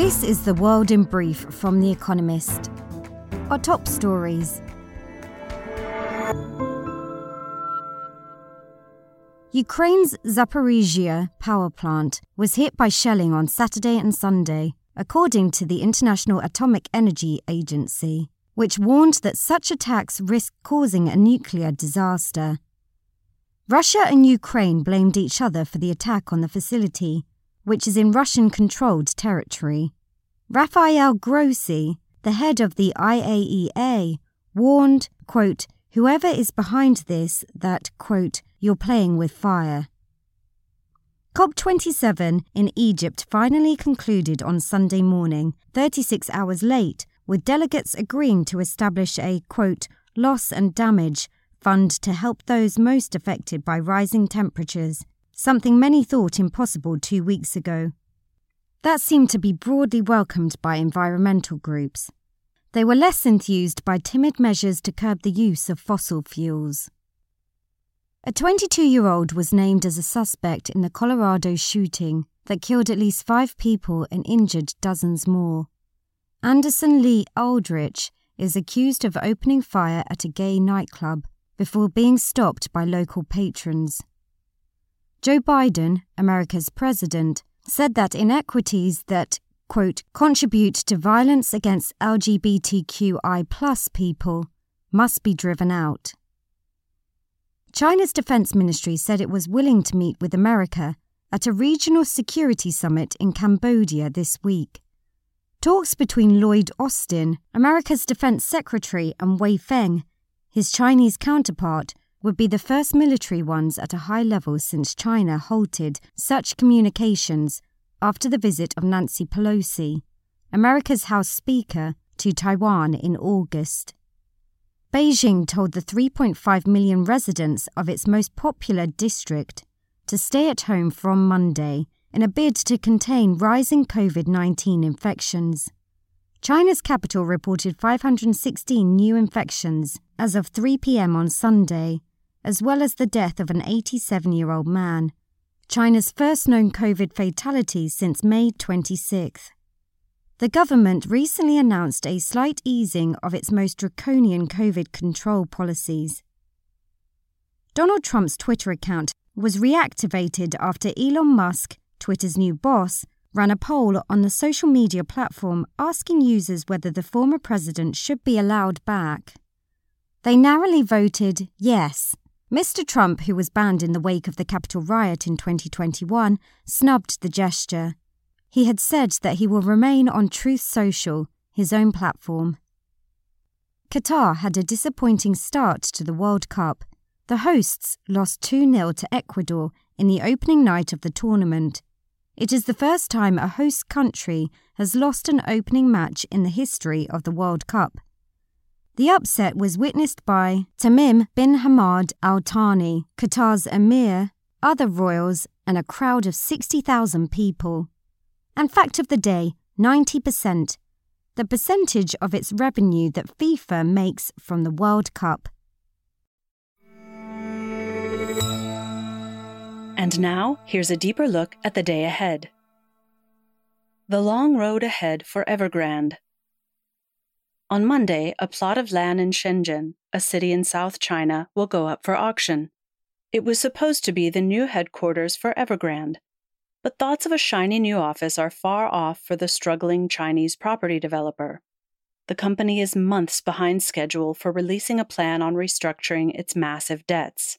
This is the world in brief from The Economist. Our top stories. Ukraine's Zaporizhia power plant was hit by shelling on Saturday and Sunday, according to the International Atomic Energy Agency, which warned that such attacks risk causing a nuclear disaster. Russia and Ukraine blamed each other for the attack on the facility, which is in Russian controlled territory. Rafael Grossi, the head of the IAEA, warned, quote, whoever is behind this that, quote, you're playing with fire. COP27 in Egypt finally concluded on Sunday morning, 36 hours late, with delegates agreeing to establish a, quote, loss and damage fund to help those most affected by rising temperatures, something many thought impossible two weeks ago. That seemed to be broadly welcomed by environmental groups. They were less enthused by timid measures to curb the use of fossil fuels. A 22 year old was named as a suspect in the Colorado shooting that killed at least five people and injured dozens more. Anderson Lee Aldrich is accused of opening fire at a gay nightclub before being stopped by local patrons. Joe Biden, America's president, said that inequities that, quote, contribute to violence against LGBTQI plus people must be driven out. China's defense ministry said it was willing to meet with America at a regional security summit in Cambodia this week. Talks between Lloyd Austin, America's defense secretary, and Wei Feng, his Chinese counterpart, would be the first military ones at a high level since China halted such communications after the visit of Nancy Pelosi, America's House Speaker, to Taiwan in August. Beijing told the 3.5 million residents of its most popular district to stay at home from Monday in a bid to contain rising COVID 19 infections. China's capital reported 516 new infections as of 3 p.m. on Sunday, as well as the death of an 87 year old man, China's first known COVID fatality since May 26. The government recently announced a slight easing of its most draconian COVID control policies. Donald Trump's Twitter account was reactivated after Elon Musk, Twitter's new boss, ran a poll on the social media platform asking users whether the former president should be allowed back. They narrowly voted yes. Mr. Trump, who was banned in the wake of the Capitol riot in 2021, snubbed the gesture. He had said that he will remain on Truth Social, his own platform. Qatar had a disappointing start to the World Cup. The hosts lost 2 0 to Ecuador in the opening night of the tournament. It is the first time a host country has lost an opening match in the history of the World Cup. The upset was witnessed by Tamim bin Hamad Al Thani, Qatar's emir, other royals, and a crowd of 60,000 people. And fact of the day 90%, the percentage of its revenue that FIFA makes from the World Cup. And now, here's a deeper look at the day ahead. The long road ahead for Evergrande. On Monday, a plot of land in Shenzhen, a city in South China, will go up for auction. It was supposed to be the new headquarters for Evergrande, but thoughts of a shiny new office are far off for the struggling Chinese property developer. The company is months behind schedule for releasing a plan on restructuring its massive debts.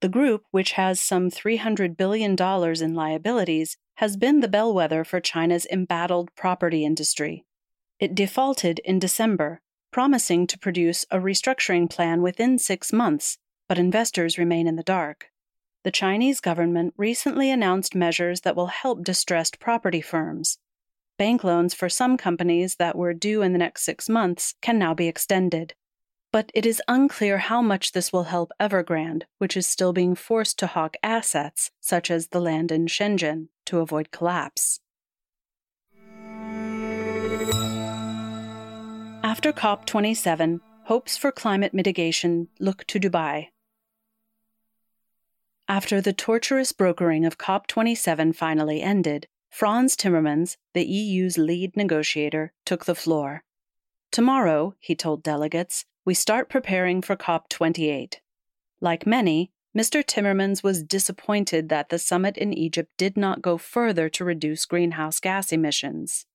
The group, which has some $300 billion in liabilities, has been the bellwether for China's embattled property industry. It defaulted in December, promising to produce a restructuring plan within six months, but investors remain in the dark the Chinese government recently announced measures that will help distressed property firms. Bank loans for some companies that were due in the next six months can now be extended. But it is unclear how much this will help Evergrande, which is still being forced to hawk assets, such as the land in Shenzhen, to avoid collapse. After COP27, hopes for climate mitigation look to Dubai. After the torturous brokering of COP27 finally ended, Frans Timmermans, the EU's lead negotiator, took the floor. Tomorrow, he told delegates, we start preparing for COP28. Like many, Mr. Timmermans was disappointed that the summit in Egypt did not go further to reduce greenhouse gas emissions.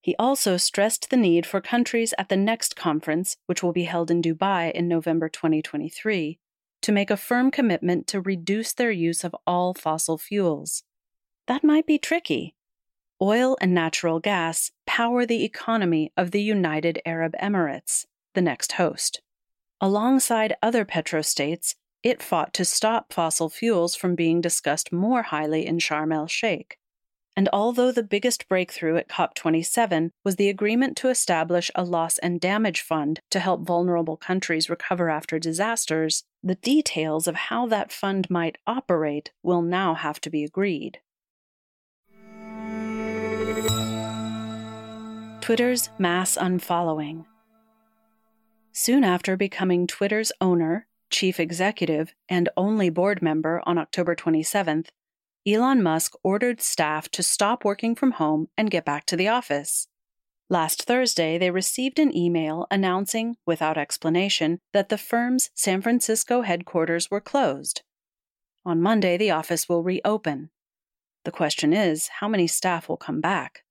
He also stressed the need for countries at the next conference, which will be held in Dubai in November 2023, to make a firm commitment to reduce their use of all fossil fuels. That might be tricky. Oil and natural gas power the economy of the United Arab Emirates, the next host. Alongside other petrostates, it fought to stop fossil fuels from being discussed more highly in Sharm el Sheikh. And although the biggest breakthrough at COP27 was the agreement to establish a loss and damage fund to help vulnerable countries recover after disasters, the details of how that fund might operate will now have to be agreed. Twitter's mass unfollowing. Soon after becoming Twitter's owner, chief executive, and only board member on October 27th, Elon Musk ordered staff to stop working from home and get back to the office. Last Thursday, they received an email announcing, without explanation, that the firm's San Francisco headquarters were closed. On Monday, the office will reopen. The question is how many staff will come back?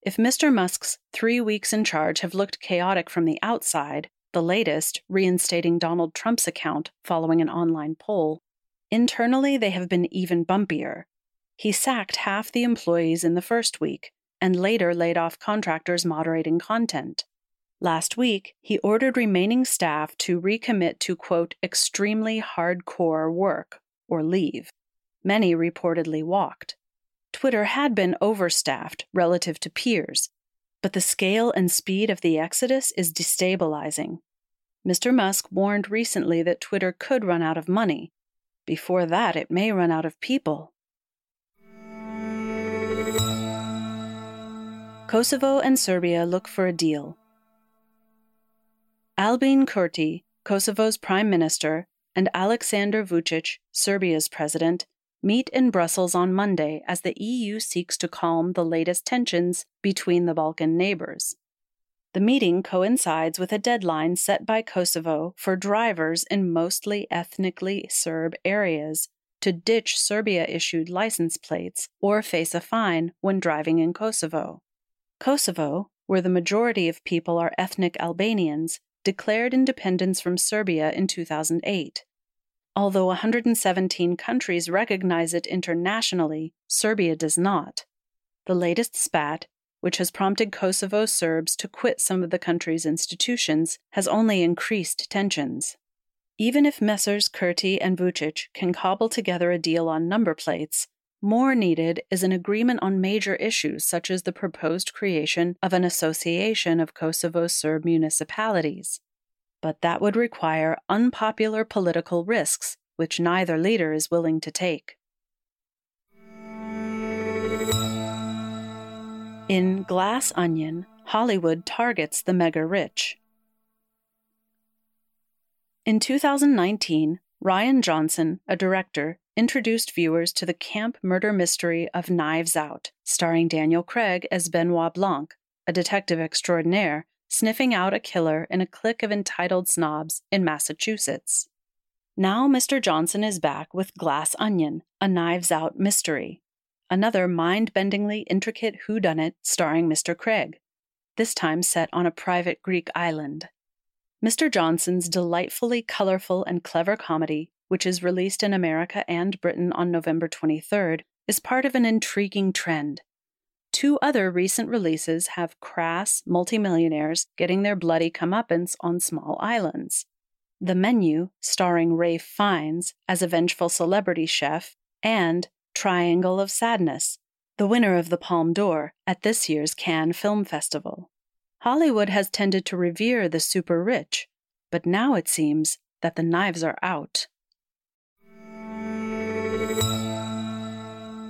If Mr. Musk's three weeks in charge have looked chaotic from the outside, the latest, reinstating Donald Trump's account following an online poll, internally they have been even bumpier, he sacked half the employees in the first week and later laid off contractors moderating content. Last week, he ordered remaining staff to recommit to, quote, extremely hardcore work or leave. Many reportedly walked. Twitter had been overstaffed relative to peers, but the scale and speed of the exodus is destabilizing. Mr. Musk warned recently that Twitter could run out of money. Before that, it may run out of people. Kosovo and Serbia look for a deal. Albin Kurti, Kosovo's prime minister, and Alexander Vucic, Serbia's president, meet in Brussels on Monday as the EU seeks to calm the latest tensions between the Balkan neighbors. The meeting coincides with a deadline set by Kosovo for drivers in mostly ethnically Serb areas to ditch Serbia issued license plates or face a fine when driving in Kosovo. Kosovo, where the majority of people are ethnic Albanians, declared independence from Serbia in 2008. Although 117 countries recognize it internationally, Serbia does not. The latest spat, which has prompted Kosovo Serbs to quit some of the country's institutions, has only increased tensions. Even if Messrs. Kurti and Vucic can cobble together a deal on number plates, more needed is an agreement on major issues such as the proposed creation of an association of Kosovo Serb municipalities. But that would require unpopular political risks, which neither leader is willing to take. In Glass Onion, Hollywood targets the mega rich. In 2019, Rian Johnson, a director, introduced viewers to the camp murder mystery of Knives Out, starring Daniel Craig as Benoit Blanc, a detective extraordinaire sniffing out a killer in a clique of entitled snobs in Massachusetts. Now Mr. Johnson is back with Glass Onion, a Knives Out mystery, another mind bendingly intricate whodunit starring Mr. Craig, this time set on a private Greek island. Mr. Johnson's delightfully colorful and clever comedy which is released in America and Britain on November 23rd, is part of an intriguing trend. Two other recent releases have crass multimillionaires getting their bloody comeuppance on small islands. The Menu, starring Ralph Fiennes as a vengeful celebrity chef, and Triangle of Sadness, the winner of the Palme d'Or at this year's Cannes Film Festival. Hollywood has tended to revere the super rich, but now it seems that the knives are out.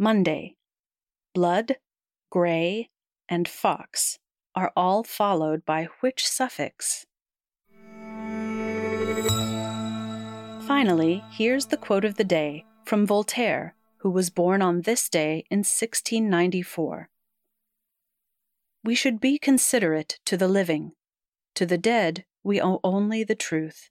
Monday. Blood, gray, and fox are all followed by which suffix? Finally, here's the quote of the day from Voltaire, who was born on this day in 1694. We should be considerate to the living. To the dead, we owe only the truth.